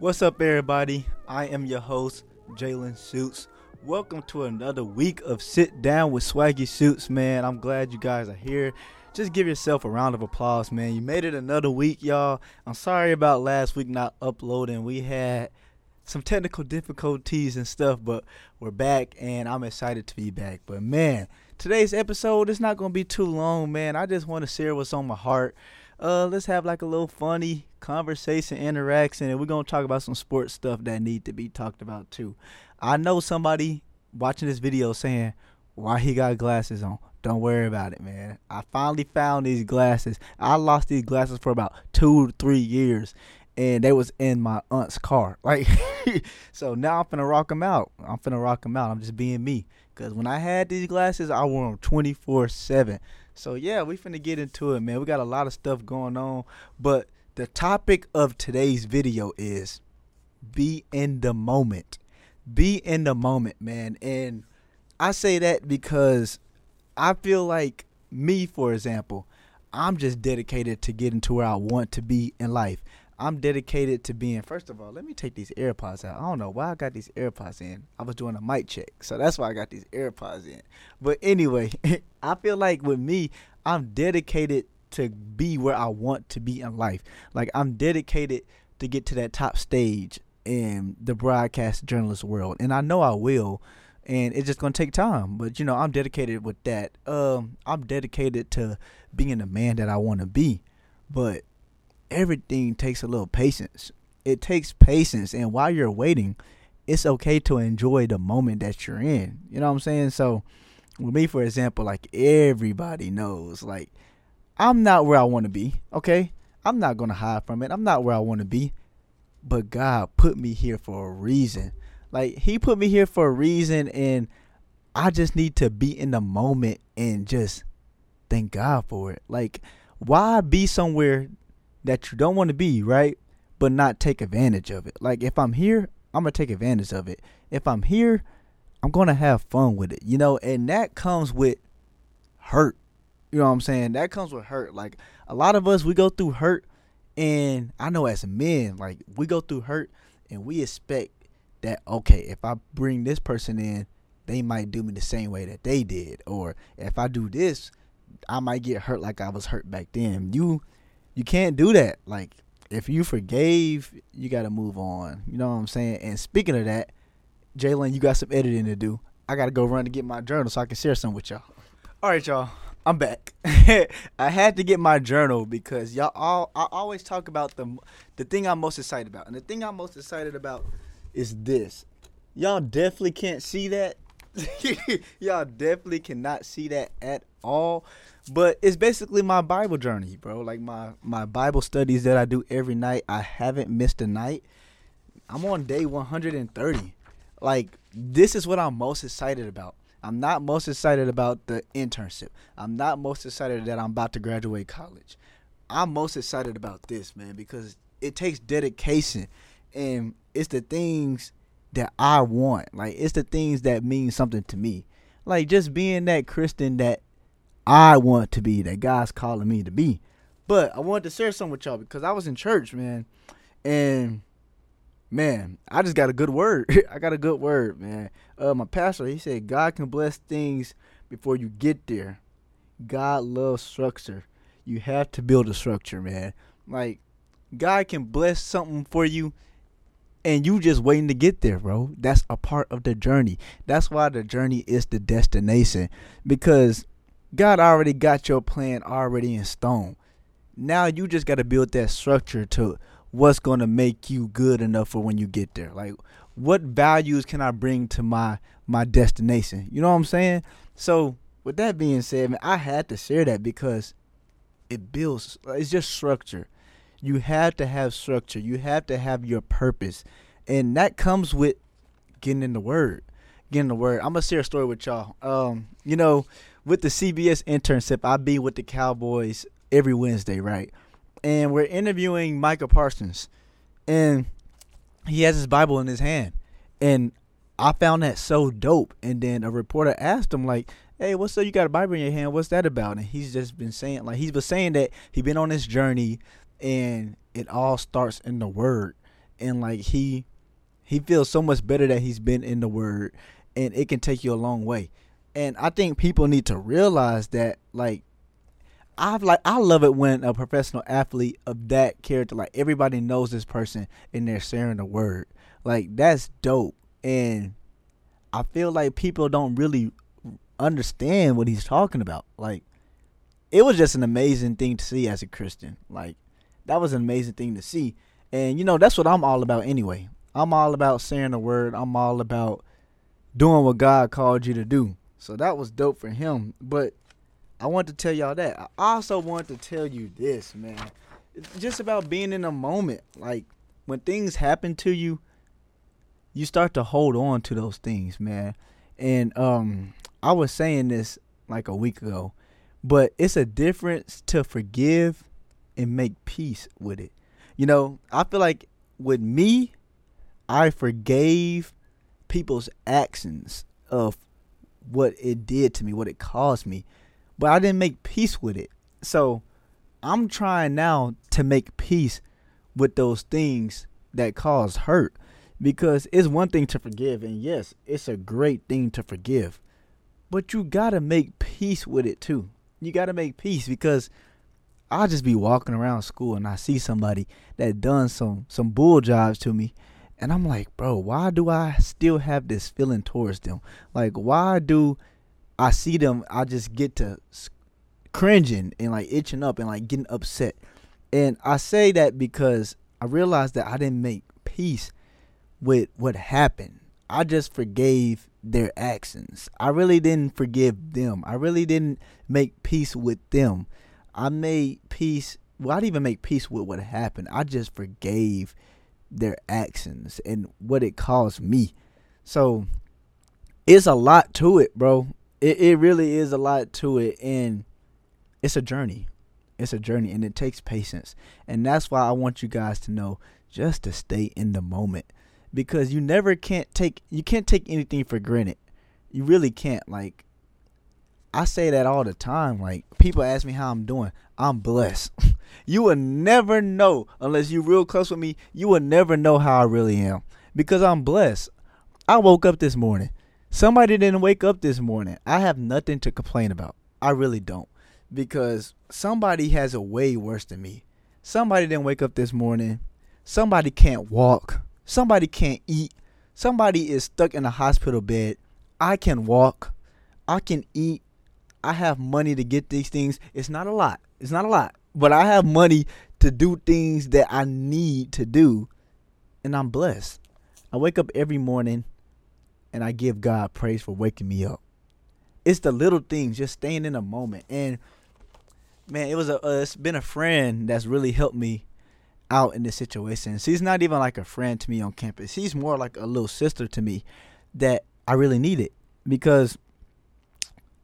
What's up, everybody? I am your host, Jaylon Shoots. Welcome to another week of Sit Down with Swaggy Shoots, man. I'm glad you guys are here. Just give yourself a round of applause, man. You made it another week, y'all. I'm sorry about last week not uploading. We had some technical difficulties and stuff, but we're back and I'm excited to be back. But man, today's episode is not gonna be too long, man. I just want to share what's on my heart. Uh, let's have like a little funny conversation, interaction, and we're gonna talk about some sports stuff that need to be talked about too. I know somebody watching this video saying, "Why he got glasses on?" Don't worry about it, man. I finally found these glasses. I lost these glasses for about two three years, and they was in my aunt's car. Like, so now I'm finna rock them out. I'm finna rock them out. I'm just being me. Cause when I had these glasses, I wore them 24 seven. So yeah, we finna get into it, man. We got a lot of stuff going on, but the topic of today's video is be in the moment. Be in the moment, man. And I say that because I feel like me, for example, I'm just dedicated to getting to where I want to be in life. I'm dedicated to being. First of all, let me take these AirPods out. I don't know why I got these AirPods in. I was doing a mic check, so that's why I got these AirPods in. But anyway, I feel like with me, I'm dedicated to be where I want to be in life. Like I'm dedicated to get to that top stage in the broadcast journalist world, and I know I will. And it's just gonna take time, but you know I'm dedicated with that. Um, I'm dedicated to being the man that I want to be, but everything takes a little patience. It takes patience, and while you're waiting, it's okay to enjoy the moment that you're in. You know what I'm saying? So, with me, for example, like everybody knows, like I'm not where I want to be. Okay, I'm not gonna hide from it. I'm not where I want to be, but God put me here for a reason. Like He put me here for a reason, and I just need to be in the moment and just thank God for it. Like, why be somewhere that you don't want to be, right? But not take advantage of it. Like if I'm here, I'm gonna take advantage of it. If I'm here, I'm gonna have fun with it, you know, and that comes with hurt. You know what I'm saying? That comes with hurt. Like a lot of us, we go through hurt, and I know as men, like we go through hurt, and we expect that okay, if I bring this person in, they might do me the same way that they did, or if I do this, I might get hurt like I was hurt back then. You you can't do that. Like if you forgave, you got to move on. You know what I'm saying? And speaking of that, Jaylon, you got some editing to do. I got to go run to get my journal so I can share some with y'all. All right, y'all. I'm back. I had to get my journal because y'all all I always talk about the the thing I'm most excited about. And the thing I'm most excited about is this. Y'all definitely can't see that. y'all definitely cannot see that at all. But it's basically my bible journey bro. Like my my bible studies that i do every night i haven't missed a night. I'm on day 130 like this is what i'm most excited about. I'm not most excited about the internship. I'm not most excited that i'm about to graduate college. I'm most excited about this man because it takes dedication. And it's the things that i want like it's the things that mean something to me like just being that christian that I want to be, that God's calling me to be. But I wanted to share something with y'all because I was in church, man. And man, I just got a good word. I got a good word, man. Uh, my pastor, he said, God can bless things before you get there. God loves structure. You have to build a structure, man. Like, God can bless something for you and you just waiting to get there, bro. That's a part of the journey. That's why the journey is the destination. Because God already got your plan already in stone. Now you just got to build that structure to what's going to make you good enough for when you get there. Like what values can I bring to my my destination? You know what I'm saying? So, with that being said, man, I had to share that because it builds it's just structure. You have to have structure. You have to have your purpose. And that comes with getting in the word. Getting the word. I'm gonna share a story with y'all. Um, you know, with the CBS internship, I be with the Cowboys every Wednesday, right? And we're interviewing Micah Parsons, and he has his Bible in his hand, and I found that so dope. And then a reporter asked him like, "Hey, what's up? You got a Bible in your hand? What's that about?" And he's just been saying like he's been saying that he been on this journey, and it all starts in the Word. and like he he feels so much better that he's been in the word and it can take you a long way. And I think people need to realize that like I've like I love it when a professional athlete of that character, like everybody knows this person and they're sharing the word. Like that's dope. And I feel like people don't really understand what he's talking about. Like it was just an amazing thing to see as a Christian. Like that was an amazing thing to see. And you know, that's what I'm all about anyway. I'm all about saying the word. I'm all about doing what God called you to do. So that was dope for him. But I want to tell y'all that. I also want to tell you this, man. It's just about being in a moment. Like when things happen to you, you start to hold on to those things, man. And um I was saying this like a week ago, but it's a difference to forgive and make peace with it. You know, I feel like with me, I forgave people's actions of what it did to me, what it caused me, but I didn't make peace with it. So I'm trying now to make peace with those things that caused hurt because it's one thing to forgive, and yes, it's a great thing to forgive, but you gotta make peace with it too. You gotta make peace because I'll just be walking around school and I see somebody that done some some bull jobs to me and I'm like, bro, why do I still have this feeling towards them? Like, why do I see them? I just get to cringing and like itching up and like getting upset. And I say that because I realized that I didn't make peace with what happened. I just forgave their actions. I really didn't forgive them. I really didn't make peace with them. I made peace. Well, I didn't even make peace with what happened. I just forgave their actions and what it caused me. So it's a lot to it, bro. It it really is a lot to it and it's a journey. It's a journey and it takes patience. And that's why I want you guys to know just to stay in the moment because you never can't take you can't take anything for granted. You really can't like I say that all the time. Like people ask me how I'm doing. I'm blessed. you will never know unless you're real close with me. You will never know how I really am because I'm blessed. I woke up this morning. Somebody didn't wake up this morning. I have nothing to complain about. I really don't because somebody has a way worse than me. Somebody didn't wake up this morning. Somebody can't walk. Somebody can't eat. Somebody is stuck in a hospital bed. I can walk. I can eat. I have money to get these things. It's not a lot. It's not a lot. But I have money to do things that I need to do. And I'm blessed. I wake up every morning and I give God praise for waking me up. It's the little things, just staying in a moment. And man, it was a uh, it's been a friend that's really helped me out in this situation. She's not even like a friend to me on campus. She's more like a little sister to me that I really needed because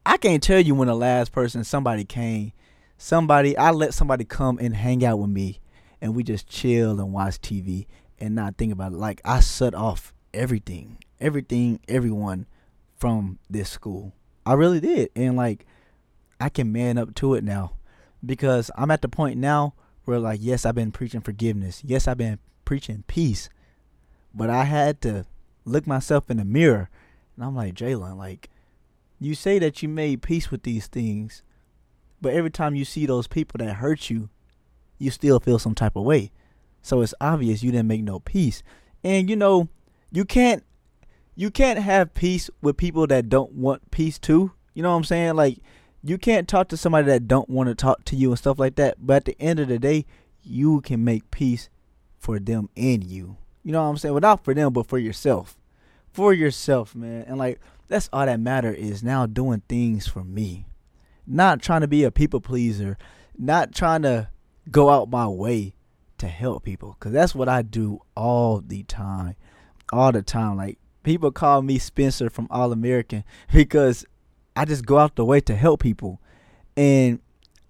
I can't tell you when the last person somebody came, somebody I let somebody come and hang out with me, and we just chill and watch TV and not think about it. Like I shut off everything, everything, everyone from this school. I really did, and like I can man up to it now because I'm at the point now where like yes, I've been preaching forgiveness. Yes, I've been preaching peace, but I had to look myself in the mirror, and I'm like Jaylon, like you say that you made peace with these things, but every time you see those people that hurt you, you still feel some type of way. So it's obvious you didn't make no peace. And you know, you can't you can't have peace with people that don't want peace too. You know what I'm saying? Like you can't talk to somebody that don't want to talk to you and stuff like that. But at the end of the day, you can make peace for them and you. You know what I'm saying? Without for them, but for yourself. For yourself, man. And like that's all that matter is now doing things for me. Not trying to be a people pleaser, not trying to go out my way to help people cuz that's what I do all the time. All the time like people call me Spencer from All American because I just go out the way to help people. And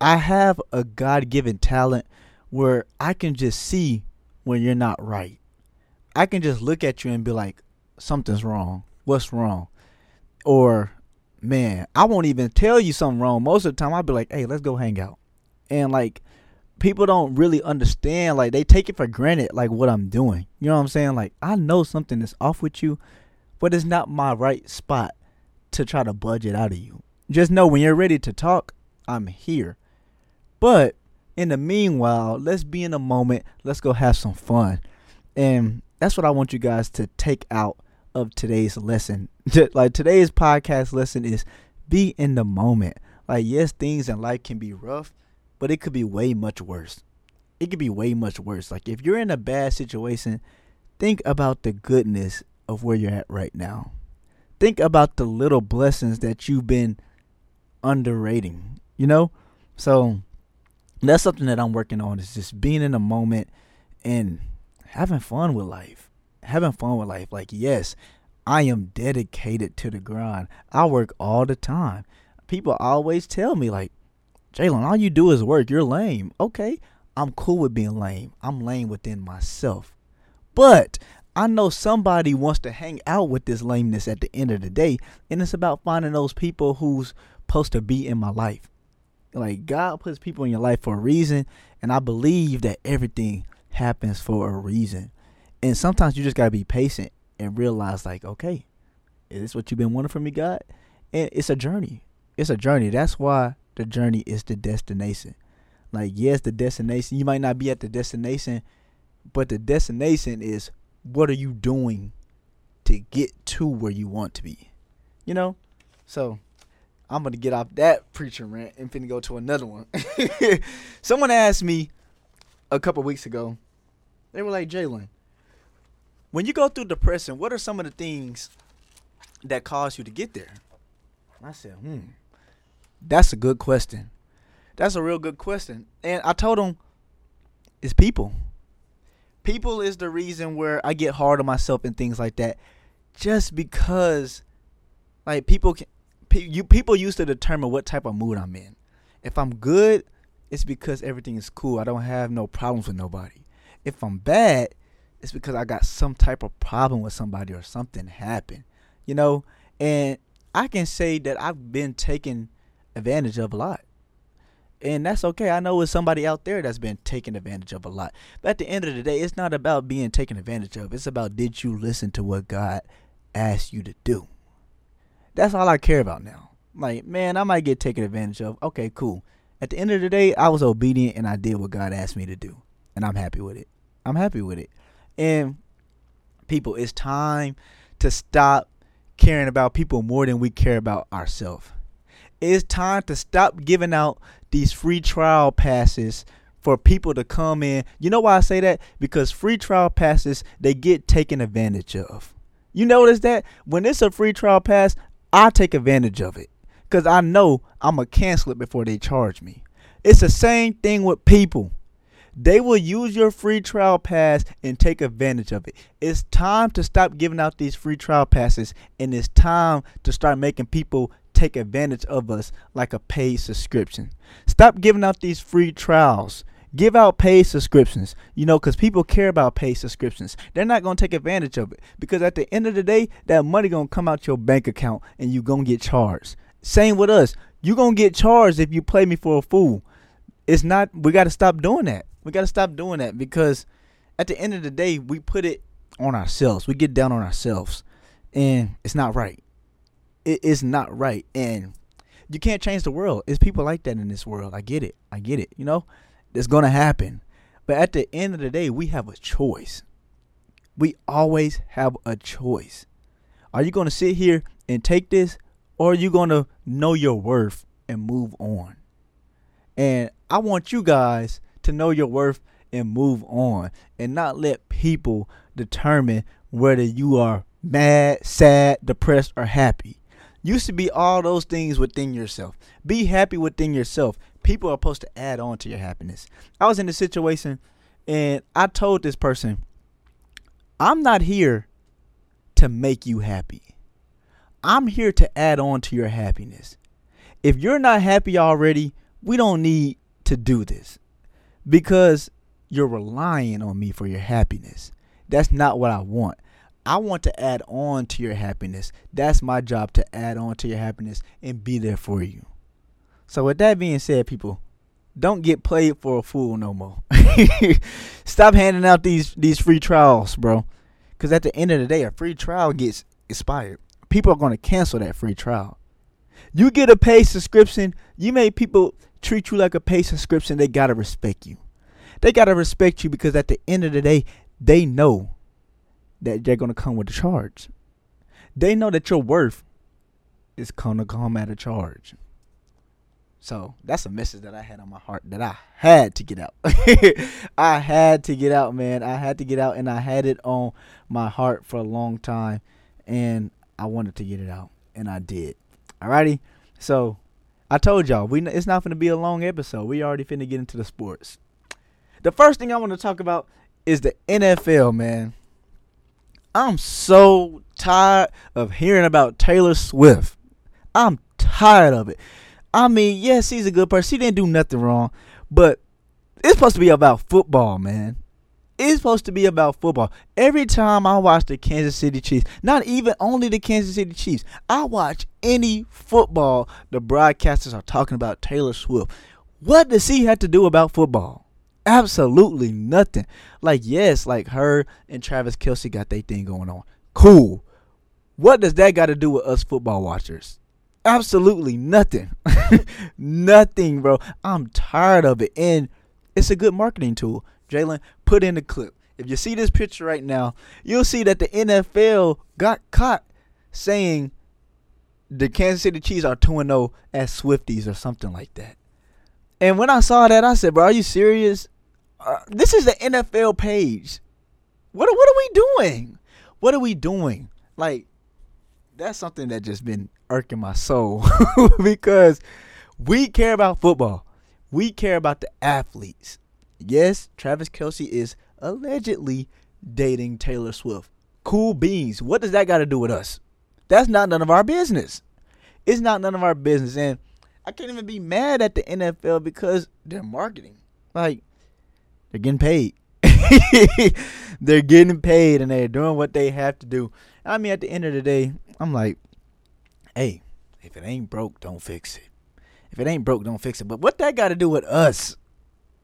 I have a God-given talent where I can just see when you're not right. I can just look at you and be like something's wrong. What's wrong? Or man, I won't even tell you something wrong. Most of the time, I'll be like, hey, let's go hang out. And like, people don't really understand. Like they take it for granted, like what I'm doing. You know what I'm saying? Like I know something is off with you, but it's not my right spot to try to budget out of you. Just know when you're ready to talk, I'm here. But in the meanwhile, let's be in a moment. Let's go have some fun. And that's what I want you guys to take out of today's lesson. like today's podcast lesson is be in the moment. Like yes, things in life can be rough, but it could be way much worse. It could be way much worse. Like if you're in a bad situation, think about the goodness of where you're at right now. Think about the little blessings that you've been underrating, you know? So that's something that I'm working on is just being in the moment and having fun with life. Having fun with life. Like, yes, I am dedicated to the grind. I work all the time. People always tell me, like, Jaylon, all you do is work. You're lame. Okay, I'm cool with being lame. I'm lame within myself. But I know somebody wants to hang out with this lameness at the end of the day. And it's about finding those people who's supposed to be in my life. Like God puts people in your life for a reason. And I believe that everything happens for a reason. And sometimes you just gotta be patient and realize like, okay, is this what you've been wanting from me, God? And it's a journey. It's a journey. That's why the journey is the destination. Like, yes, the destination, you might not be at the destination, but the destination is what are you doing to get to where you want to be? You know? So I'm gonna get off that preacher rant and finna go to another one. Someone asked me a couple weeks ago, they were like, Jaylon, when you go through depression, what are some of the things that cause you to get there? I said, hmm. That's a good question. That's a real good question. And I told him it's people. People is the reason where I get hard on myself and things like that. Just because like people can you people used to determine what type of mood I'm in. If I'm good, it's because everything is cool. I don't have no problems with nobody. If I'm bad, it's because I got some type of problem with somebody or something happened. You know, and I can say that I've been taken advantage of a lot. And that's okay. I know it's somebody out there that's been taken advantage of a lot. But at the end of the day, it's not about being taken advantage of. It's about did you listen to what God asked you to do? That's all I care about now. Like, man, I might get taken advantage of. Okay, cool. At the end of the day, I was obedient and I did what God asked me to do. And I'm happy with it. I'm happy with it. And people, it's time to stop caring about people more than we care about ourselves. It's time to stop giving out these free trial passes for people to come in. You know why I say that? Because free trial passes, they get taken advantage of. You notice that? When it's a free trial pass, I take advantage of it. Because I know I'm going to cancel it before they charge me. It's the same thing with people. They will use your free trial pass and take advantage of it. It's time to stop giving out these free trial passes and it's time to start making people take advantage of us like a paid subscription. Stop giving out these free trials. Give out paid subscriptions, you know, because people care about paid subscriptions. They're not going to take advantage of it because at the end of the day, that money going to come out your bank account and you going to get charged. Same with us. you going to get charged if you play me for a fool. It's not, we got to stop doing that. We got to stop doing that because at the end of the day, we put it on ourselves. We get down on ourselves and it's not right it is not right. And you can't change the world. It's people like that in this world. I get it. I get it. You know, it's gonna happen. But at the end of the day, we have a choice. We always have a choice. Are you gonna sit here and take this, or are you gonna know your worth and move on? And I want you guys to know your worth and move on, and not let people determine whether you are mad, sad, depressed, or happy used to be all those things within yourself. Be happy within yourself. People are supposed to add on to your happiness. I was in a situation and I told this person, I'm not here to make you happy. I'm here to add on to your happiness. If you're not happy already, we don't need to do this because you're relying on me for your happiness. That's not what I want. I want to add on to your happiness. That's my job to add on to your happiness and be there for you. So, with that being said, people, don't get played for a fool no more. Stop handing out these these free trials, bro. Because at the end of the day, a free trial gets expired. People are going to cancel that free trial. You get a paid subscription, you make people treat you like a paid subscription, they got to respect you. They got to respect you because at the end of the day, they know that they're to come with a charge. They know that your worth is to come at a charge. So that's a message that I had on my heart that I had to get out. I had to get out, man. I had to get out, and I had it on my heart for a long time, and I wanted to get it out, and I did. Alrighty. So I told y'all we it's not to be a long episode. We already finna get into the sports. The first thing I want to talk about is the NFL, man. I'm so tired of hearing about Taylor Swift. I'm tired of it. I mean, yes, he's a good person. She didn't do nothing wrong, but it's supposed to be about football, man. It's supposed to be about football. Every time I watch the Kansas City Chiefs, not even only the Kansas City Chiefs, I watch any football, the broadcasters are talking about Taylor Swift. What does he have to do about football? Absolutely nothing. Like, yes, like her and Travis Kelce got their thing going on. Cool. What does that got to do with us football watchers? Absolutely nothing. nothing, bro. I'm tired of it. And it's a good marketing tool. Jaylon, put in the clip. If you see this picture right now, you'll see that the NFL got caught saying the Kansas City Chiefs are 2 0 as Swifties or something like that. And when I saw that, I said, bro, are you serious? Uh, this is the NFL page. What, what are we doing? What are we doing? Like, that's something that just been irking my soul because we care about football. We care about the athletes. Yes, Travis Kelce is allegedly dating Taylor Swift. Cool beans. What does that got to do with us? That's not none of our business. It's not none of our business. And I can't even be mad at the NFL because they're marketing. Like, they're getting paid. they're getting paid and they're doing what they have to do. I mean, at the end of the day, I'm like, hey, if it ain't broke, don't fix it. If it ain't broke, don't fix it. But what that got to do with us?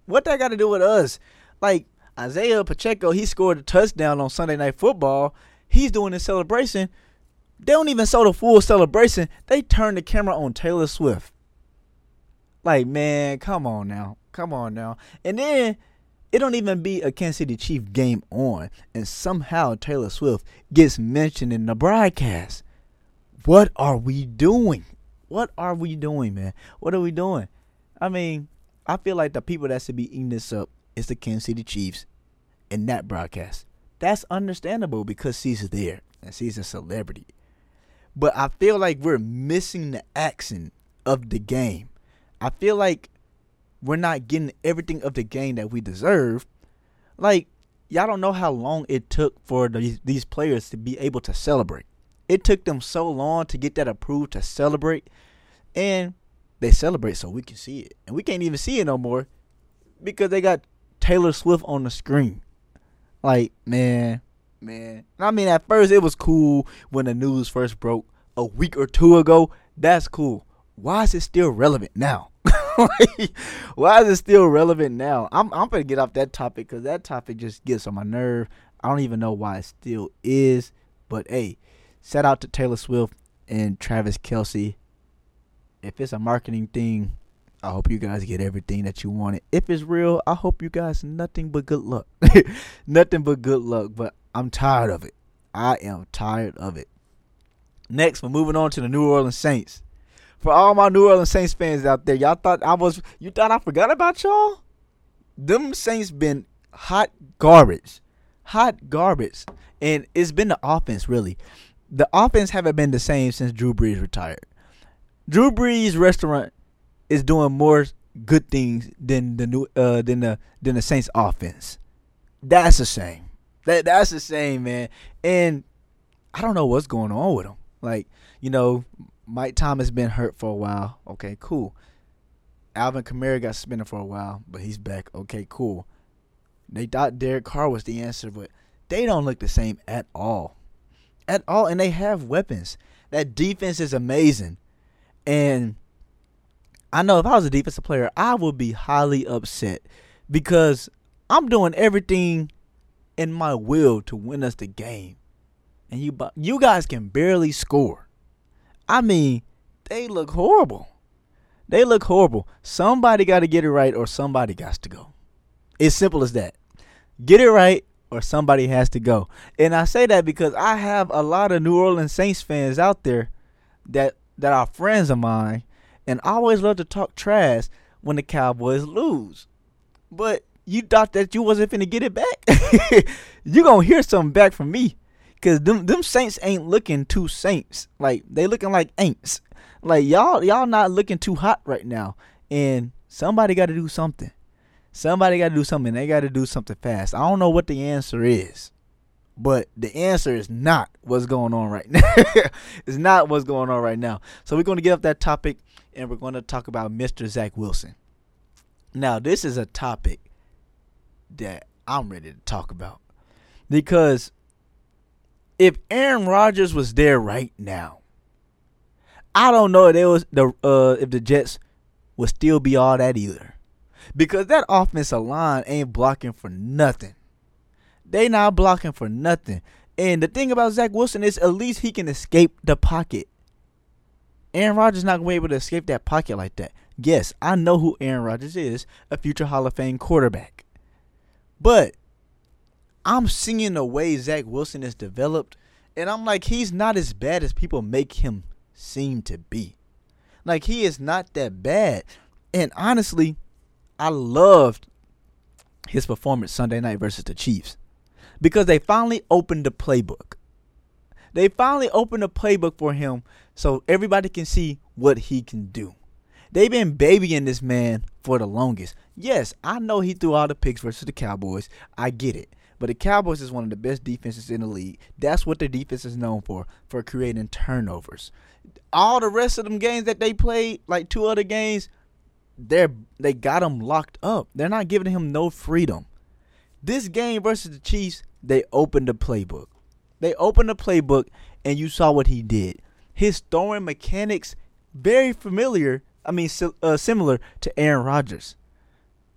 What that got to do with us? Like Isaiah Pacheco, he scored a touchdown on Sunday Night Football. He's doing his celebration. They don't even show the full celebration. They turn the camera on Taylor Swift. Like, man, come on now. Come on now. And then it don't even be a Kansas City Chief game on, and somehow Taylor Swift gets mentioned in the broadcast. What are we doing? What are we doing, man? What are we doing? I mean, I feel like the people that should be eating this up is the Kansas City Chiefs in that broadcast. That's understandable because she's there and she's a celebrity. But I feel like we're missing the action of the game. I feel like we're not getting everything of the game that we deserve. Like, y'all don't know how long it took for these, these players to be able to celebrate. It took them so long to get that approved to celebrate. And they celebrate so we can see it. And we can't even see it no more because they got Taylor Swift on the screen. Like, man, man. I mean, at first it was cool when the news first broke a week or two ago. That's cool. Why is it still relevant now? Why is it still relevant now? I'm I'm gonna get off that topic because that topic just gets on my nerve. I don't even know why it still is. But hey, shout out to Taylor Swift and Travis Kelce. If it's a marketing thing, I hope you guys get everything that you wanted. If it's real, I hope you guys nothing but good luck. nothing but good luck. But I'm tired of it. I am tired of it. Next, we're moving on to the New Orleans Saints for all my New Orleans Saints fans out there, y'all thought I was you thought I forgot about y'all? Them Saints been hot garbage. Hot garbage. And it's been the offense really. The offense haven't been the same since Drew Brees retired. Drew Brees restaurant is doing more good things than the new uh than the than the Saints offense. That's a shame. That that's a shame, man. And I don't know what's going on with them. Like, you know, Mike Thomas has been hurt for a while. Okay, cool. Alvin Kamara got suspended for a while, but he's back. Okay, cool. They thought Derek Carr was the answer, but they don't look the same at all. At all. And they have weapons. That defense is amazing. And I know if I was a defensive player, I would be highly upset because I'm doing everything in my will to win us the game, and you you guys can barely score. I mean, they look horrible. They look horrible. Somebody got to get it right, or somebody got to go. It's simple as that. Get it right, or somebody has to go. And I say that because I have a lot of New Orleans Saints fans out there that that are friends of mine, and I always love to talk trash when the Cowboys lose. But you thought that you wasn't finna get it back. you gonna hear something back from me. Cause them them Saints ain't looking too Saints. Like they looking like ain'ts. Like y'all y'all not looking too hot right now. And somebody gotta do something. Somebody gotta do something. They gotta do something fast. I don't know what the answer is. But the answer is not what's going on right now. it's not what's going on right now. So we're gonna get off that topic and we're gonna talk about Mr. Zach Wilson. Now, this is a topic that I'm ready to talk about. Because if Aaron Rodgers was there right now, I don't know if was the uh, if the Jets would still be all that either. Because that offensive line ain't blocking for nothing. They not blocking for nothing. And the thing about Zach Wilson is at least he can escape the pocket. Aaron Rodgers not gonna be able to escape that pocket like that. Yes, I know who Aaron Rodgers is, a future Hall of Fame quarterback. But I'm seeing the way Zach Wilson is developed, and I'm like, he's not as bad as people make him seem to be. Like, he is not that bad. And honestly, I loved his performance Sunday night versus the Chiefs because they finally opened the playbook. They finally opened the playbook for him so everybody can see what he can do. They've been babying this man for the longest. Yes, I know he threw all the picks versus the Cowboys. I get it. But the Cowboys is one of the best defenses in the league. That's what their defense is known for, for creating turnovers. All the rest of them games that they played, like two other games, they're they got him locked up. They're not giving him no freedom. This game versus the Chiefs, they opened the playbook. They opened the playbook and you saw what he did. His throwing mechanics very familiar I mean, uh, similar to Aaron Rodgers.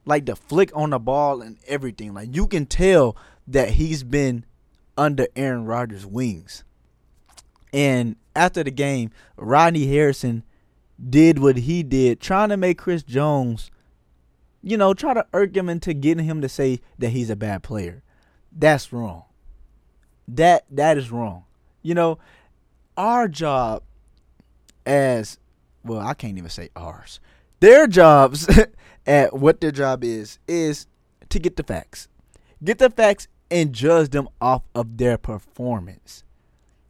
Like the flick on the ball and everything. Like you can tell that he's been under Aaron Rodgers' wings. And after the game, Rodney Harrison did what he did, trying to make Chris Jones, you know, try to irk him into getting him to say that he's a bad player. That's wrong. That that is wrong. You know, our job as well, I can't even say ours. Their jobs at what their job is is to get the facts. Get the facts and judge them off of their performance.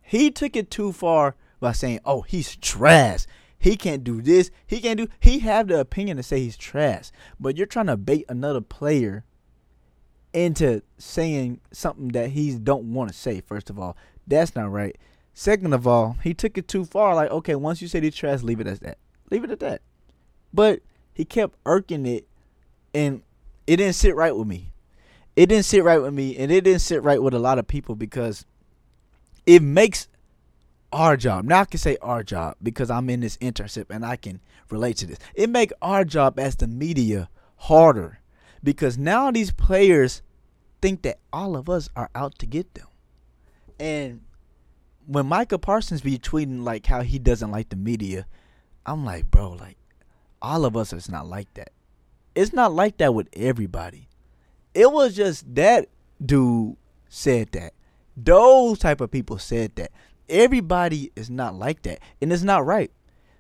He took it too far by saying, "Oh, he's trash. He can't do this. He can't do." He have the opinion to say he's trash, but you're trying to bait another player into saying something that he don't want to say. First of all, that's not right. Second of all, he took it too far. Like, okay, once you say he's trash, leave it as that. Leave it at that. But he kept irking it, and it didn't sit right with me. It didn't sit right with me, and it didn't sit right with a lot of people because it makes our job. Now I can say our job because I'm in this internship and I can relate to this. It make our job as the media harder because now these players think that all of us are out to get them. And when Micah Parsons be tweeting like how he doesn't like the media, I'm like, bro, like all of us is not like that. It's not like that with everybody. It was just that dude said that. Those type of people said that. Everybody is not like that. And it's not right.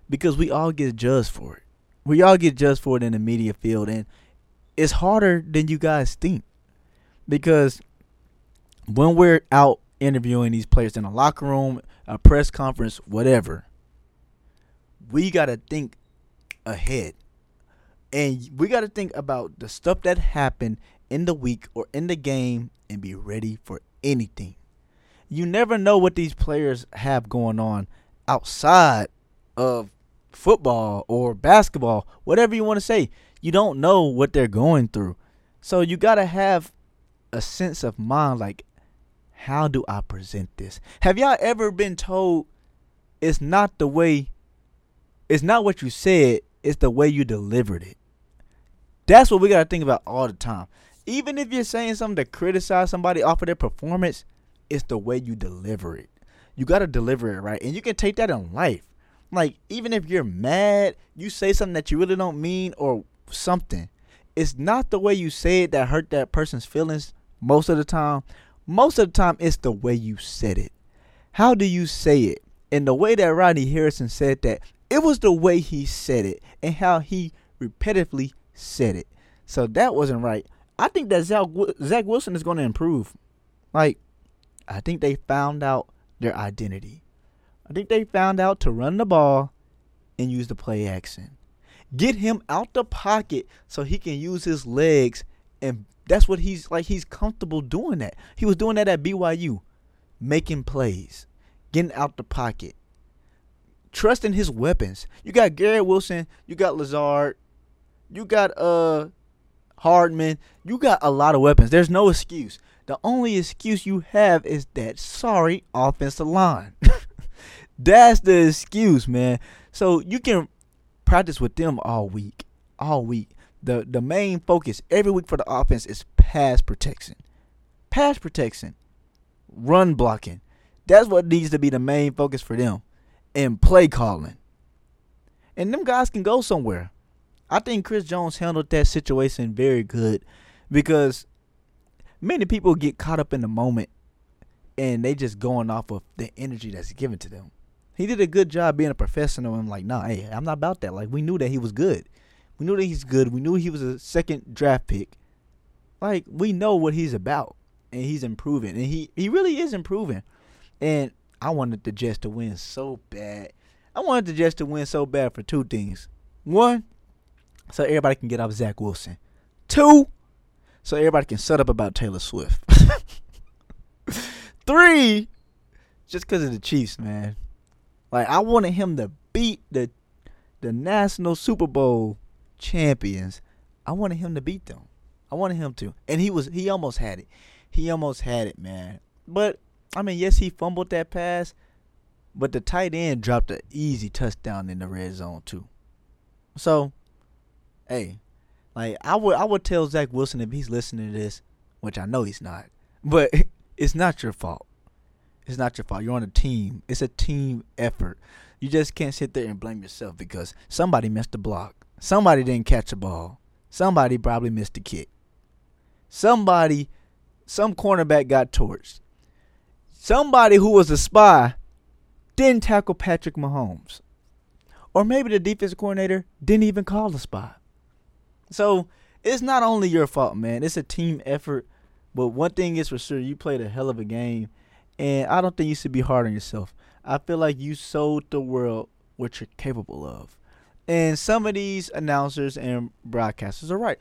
Because we all get judged for it. We all get judged for it in the media field and it's harder than you guys think. Because when we're out interviewing these players in a locker room, a press conference, whatever. We got to think ahead. And we got to think about the stuff that happened in the week or in the game and be ready for anything. You never know what these players have going on outside of football or basketball, whatever you want to say. You don't know what they're going through. So you got to have a sense of mind like how do I present this? Have y'all ever been told it's not the way, it's not what you said, It's the way you delivered it. That's what we gotta think about all the time. Even if you're saying something to criticize somebody off of their performance, it's the way you deliver it. You gotta deliver it right. And you can take that in life. Like, even if you're mad, you say something that you really don't mean or something. It's not the way you say it that hurt that person's feelings most of the time. Most of the time, it's the way you said it. How do you say it? And the way that Rodney Harrison said that, it was the way he said it and how he repetitively said it. So that wasn't right. I think that Zach Wilson is going to improve. Like, I think they found out their identity. I think they found out to run the ball and use the play action. Get him out the pocket so he can use his legs and that's what he's like he's comfortable doing that. He was doing that at BYU, making plays, getting out the pocket, trusting his weapons. You got Garrett Wilson, you got Lazard, you got uh Hardman, you got a lot of weapons. There's no excuse. The only excuse you have is that sorry offensive line. That's the excuse, man. So you can practice with them all week. All week. The the main focus every week for the offense is pass protection. Pass protection. Run blocking. That's what needs to be the main focus for them. And play calling. And them guys can go somewhere. I think Chris Jones handled that situation very good because many people get caught up in the moment and they just going off of the energy that's given to them. He did a good job being a professional and like, nah, hey, I'm not about that. Like we knew that he was good. We knew that he's good. We knew he was a second draft pick. Like we know what he's about. And he's improving. And he, he really is improving. And I wanted the Jets to win so bad. I wanted the Jets to win so bad for two things. One, so everybody can get off Zach Wilson. Two, so everybody can shut up about Taylor Swift. Three, just because of the Chiefs, man. Like I wanted him to beat the the national Super Bowl champions. I wanted him to beat them. I wanted him to, and he was he almost had it. He almost had it, man. But I mean, yes, he fumbled that pass, but the tight end dropped an easy touchdown in the red zone too. So, hey, like I would I would tell Zach Wilson if he's listening to this, which I know he's not, but it's not your fault. It's not your fault. You're on a team. It's a team effort. You just can't sit there and blame yourself because somebody missed the block. Somebody didn't catch a ball. Somebody probably missed a kick. Somebody, some cornerback got torched. Somebody who was a spy didn't tackle Patrick Mahomes. Or maybe the defensive coordinator didn't even call the spy. So it's not only your fault, man. It's a team effort. But one thing is for sure, you played a hell of a game. And I don't think you should be hard on yourself. I feel like you showed the world what you're capable of. And some of these announcers and broadcasters are right.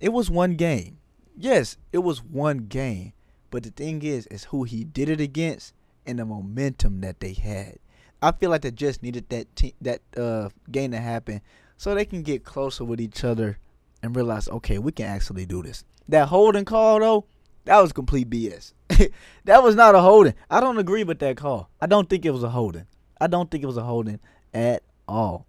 It was one game. Yes, it was one game. But the thing is, is who he did it against and the momentum that they had. I feel like they just needed that te- that uh, game to happen so they can get closer with each other and realize, okay, we can actually do this. That holding call though, that was complete BS. that was not a holding. I don't agree with that call. I don't think it was a holding. I don't think it was a holding at all.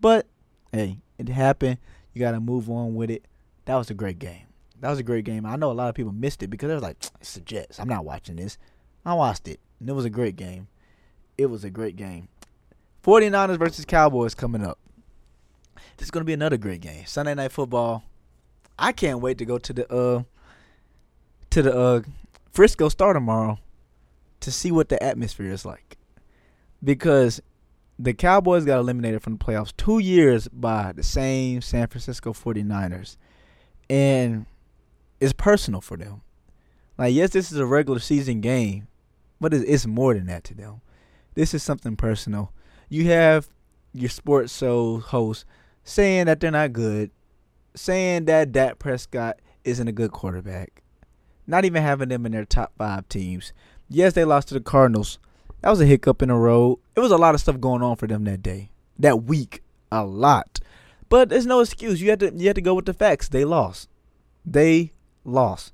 But hey, it happened. You got to move on with it. That was a great game. That was a great game. I know a lot of people missed it because they was like, it's the Jets. I'm not watching this. I watched it, and it was a great game. It was a great game. 49ers versus Cowboys coming up. This is going to be another great game. Sunday Night Football. I can't wait to go to the uh to the uh Frisco Star tomorrow to see what the atmosphere is like. Because the Cowboys got eliminated from the playoffs two years by the same San Francisco 49ers. And it's personal for them. Like, yes, this is a regular season game, but it's more than that to them. This is something personal. You have your sports show host saying that they're not good, saying that Dak Prescott isn't a good quarterback, not even having them in their top five teams. Yes, they lost to the Cardinals. That was a hiccup in the road. It was a lot of stuff going on for them that day, that week, a lot. But there's no excuse. You have to you have to go with the facts. They lost. They lost.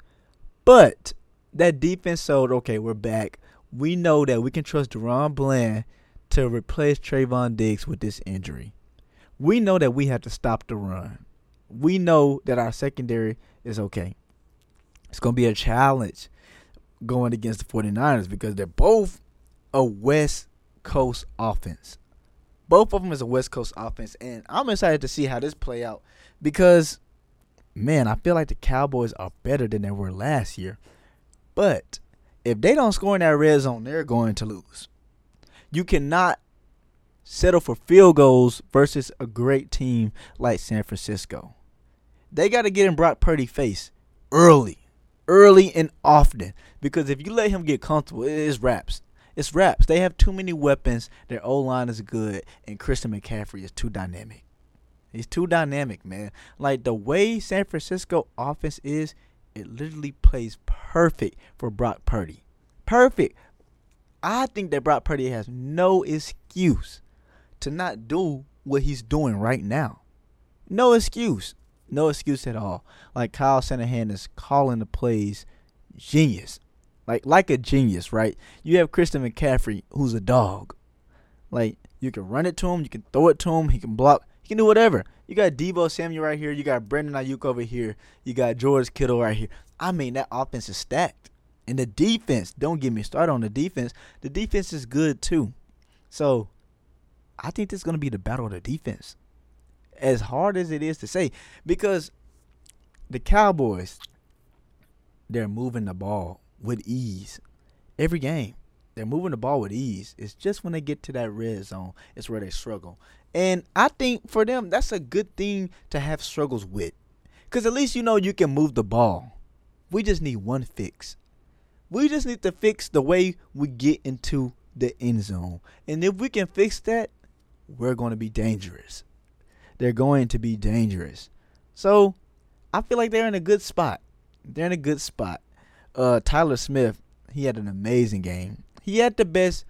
But that defense showed, okay, we're back. We know that we can trust DaRon Bland to replace Trevon Diggs with this injury. We know that we have to stop the run. We know that our secondary is okay. It's going to be a challenge going against the 49ers because they're both a West Coast offense. Both of them is a West Coast offense, and I'm excited to see how this play out because, man, I feel like the Cowboys are better than they were last year. But if they don't score in that red zone, they're going to lose. You cannot settle for field goals versus a great team like San Francisco. They got to get in Brock Purdy face early, early and often. Because if you let him get comfortable, it's wraps. It's wraps. They have too many weapons. Their O line is good, and Christian McCaffrey is too dynamic. He's too dynamic, man. Like the way San Francisco offense is, it literally plays perfect for Brock Purdy. Perfect. I think that Brock Purdy has no excuse to not do what he's doing right now. No excuse. No excuse at all. Like Kyle Shanahan is calling the plays genius. Like like a genius, right? You have Christian McCaffrey, who's a dog. Like you can run it to him, you can throw it to him, he can block, he can do whatever. You got Deebo Samuel right here, you got Brandon Aiyuk over here, you got George Kittle right here. I mean that offense is stacked. And the defense, don't get me started on the defense. The defense is good too. So I think this is gonna be the battle of the defense. As hard as it is to say, because the Cowboys, they're moving the ball with ease every game. They're moving the ball with ease. It's just when they get to that red zone, it's where they struggle. And I think for them, that's a good thing to have struggles with. Because at least you know you can move the ball. We just need one fix. We just need to fix the way we get into the end zone. And if we can fix that, we're going to be dangerous. They're going to be dangerous. So I feel like they're in a good spot. They're in a good spot uh, Tyler Smith, he had an amazing game. He had the best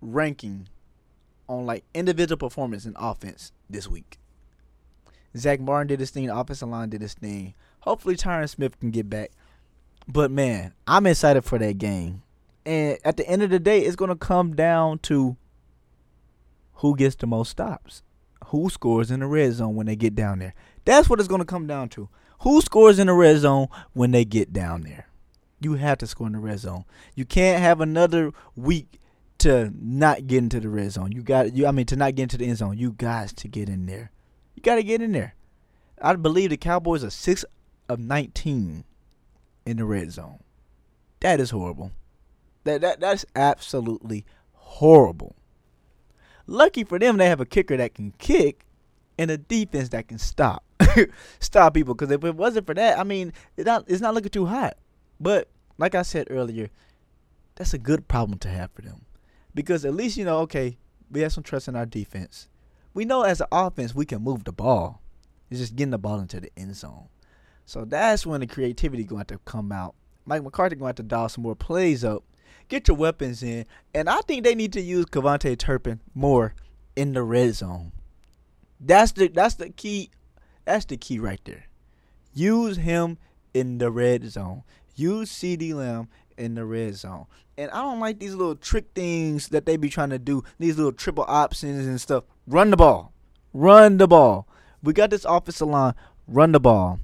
ranking on like individual performance in offense this week. Zack Martin did his thing, the offensive line did his thing. Hopefully Tyron Smith can get back. But man, I'm excited for that game. And at the end of the day, it's gonna come down to who gets the most stops. Who scores in the red zone when they get down there. That's what it's gonna come down to. Who scores in the red zone when they get down there you have to score in the red zone. You can't have another week to not get into the red zone. You got you I mean to not get into the end zone. You guys to get in there. You got to get in there. I believe the Cowboys are 6 of 19 in the red zone. That is horrible. That that that's absolutely horrible. Lucky for them they have a kicker that can kick and a defense that can stop. stop people because if it wasn't for that, I mean, it not, it's not looking too hot. But like I said earlier, that's a good problem to have for them. Because at least you know, okay, we have some trust in our defense. We know as an offense we can move the ball. It's just getting the ball into the end zone. So that's when the creativity going to come out. Mike McCarthy going to dial some more plays up. Get your weapons in. And I think they need to use KaVontae Turpin more in the red zone. That's the that's the key that's the key right there. Use him in the red zone. Use CeeDee Lamb in the red zone. And I don't like these little trick things that they be trying to do, these little triple options and stuff. Run the ball. Run the ball. We got this offensive line. Run the ball.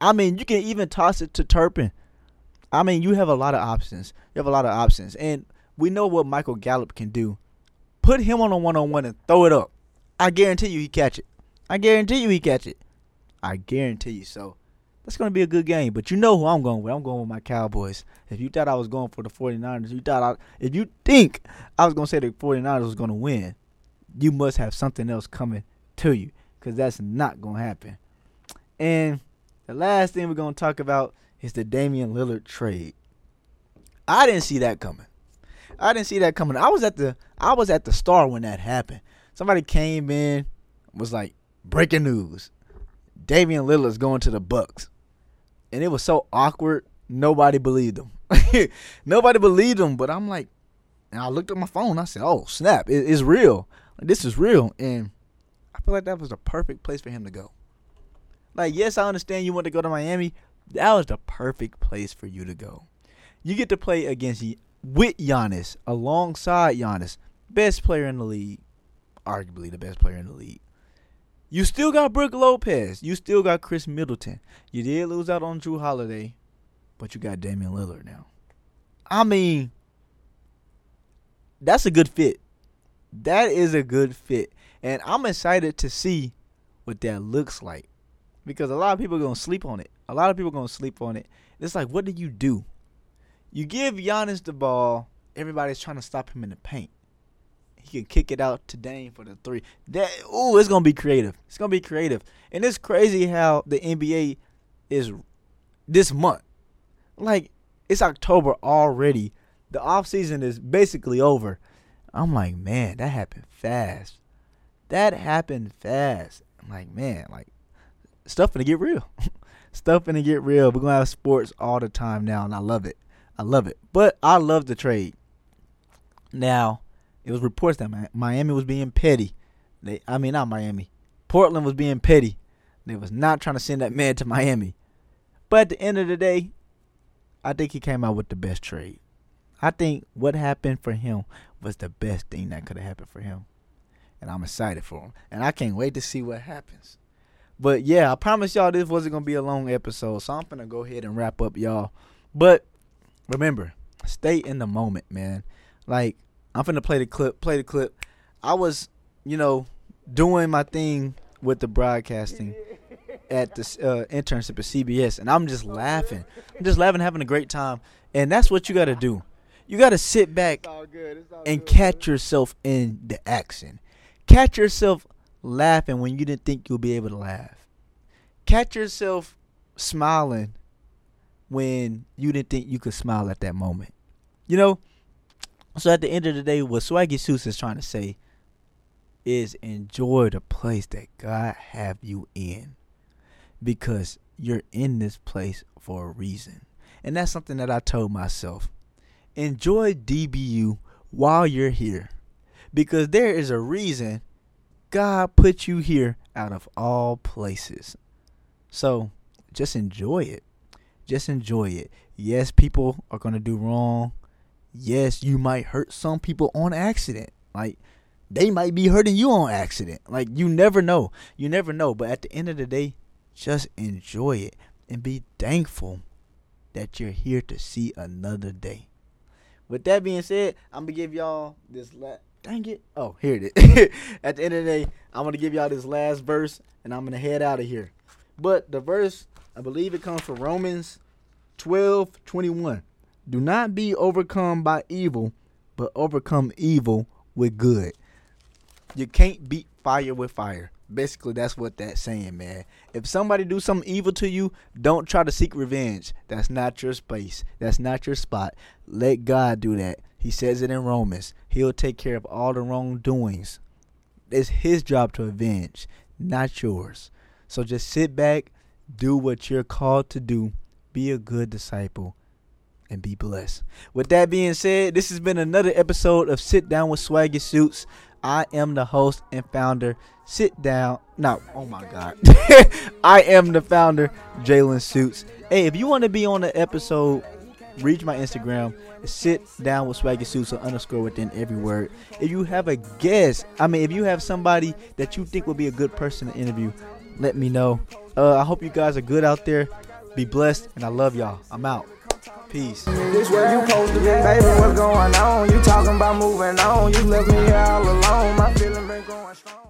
I mean, you can even toss it to Turpin. I mean, you have a lot of options. You have a lot of options. And we know what Michael Gallup can do. Put him on a one on one and throw it up. I guarantee you he catch it. I guarantee you he catch it. I guarantee you. So that's going to be a good game. But you know who I'm going with. I'm going with my Cowboys. If you thought I was going for the 49ers, you thought I, if you think I was going to say the 49ers was going to win, you must have something else coming to you because that's not going to happen. And the last thing we're going to talk about is the Damian Lillard trade. I didn't see that coming. I didn't see that coming. I was at the I was at the star when that happened. Somebody came in was like breaking news. Damian Lillard's going to the Bucks and it was so awkward. Nobody believed him. Nobody believed him. But I'm like, and I looked at my phone. I said, "Oh snap! It, it's real. This is real." And I feel like that was the perfect place for him to go. Like, yes, I understand you want to go to Miami. That was the perfect place for you to go. You get to play against with Giannis, alongside Giannis, best player in the league, arguably the best player in the league. You still got Brook Lopez. You still got Khris Middleton. You did lose out on Jrue Holiday, but you got Damian Lillard now. I mean, that's a good fit. That is a good fit. And I'm excited to see what that looks like. Because a lot of people are to sleep on it. A lot of people are to sleep on it. It's like, what do you do? You give Giannis the ball, everybody's trying to stop him in the paint. He can kick it out to Dame for the three. That ooh, it's gonna be creative. It's gonna be creative. And it's crazy how the NBA is this month. Like it's October already. The off season is basically over. I'm like, man, that happened fast. That happened fast. I'm like, man, like stuff gonna get real. stuff gonna get real. We're gonna have sports all the time now, and I love it. I love it. But I love the trade. Now, it was reports that Miami was being petty. They, I mean, not Miami. Portland was being petty. They was not trying to send that man to Miami. But at the end of the day, I think he came out with the best trade. I think what happened for him was the best thing that could have happened for him. And I'm excited for him. And I can't wait to see what happens. But yeah, I promise y'all this wasn't gonna be a long episode. So I'm gonna go ahead and wrap up y'all. But remember, stay in the moment, man. Like I'm finna play the clip. Play the clip. I was, you know, doing my thing with the broadcasting at the uh, internship at CBS, and I'm just laughing. I'm just laughing, having a great time, and that's what you got to do. You got to sit back and catch yourself in the action. Catch yourself laughing when you didn't think you'll be able to laugh. Catch yourself smiling when you didn't think you could smile at that moment. You know, so at the end of the day, what Swaggy Shoots is trying to say is enjoy the place that God have you in. Because you're in this place for a reason. And that's something that I told myself. Enjoy DBU while you're here. Because there is a reason God put you here out of all places. So just enjoy it. Just enjoy it. Yes, people are going to do wrong yes, you might hurt some people on accident. Like they might be hurting you on accident. Like you never know. You never know. But at the end of the day, just enjoy it and be thankful that you're here to see another day. With that being said, I'm gonna give y'all this last. Dang it! Oh, here it is. at the end of the day, I'm gonna give y'all this last verse, and I'm gonna head out of here. But the verse, I believe it comes from Romans 12, 21. Do not be overcome by evil, but overcome evil with good. You can't beat fire with fire. Basically, that's what that's saying, man. If somebody do something evil to you, don't try to seek revenge. That's not your space. That's not your spot. Let God do that. He says it in Romans. He'll take care of all the wrongdoings. It's his job to avenge, not yours. So just sit back, do what you're called to do, be a good disciple, and be blessed. With that being said, this has been another episode of Sit Down with Swaggy Shoots. I am the host and founder. Sit down. No, oh my God. I am the founder, Jaylon Shoots. Hey, if you want to be on the episode, reach my Instagram. Sit down with Swaggy or underscore within every word. If you have a guest, I mean, if you have somebody that you think would be a good person to interview, let me know. Uh, I hope you guys are good out there. Be blessed, and I love y'all. I'm out. Peace. This where you supposed to be, baby. What's going on? You talking about moving on? You left me all alone. My feeling been going strong.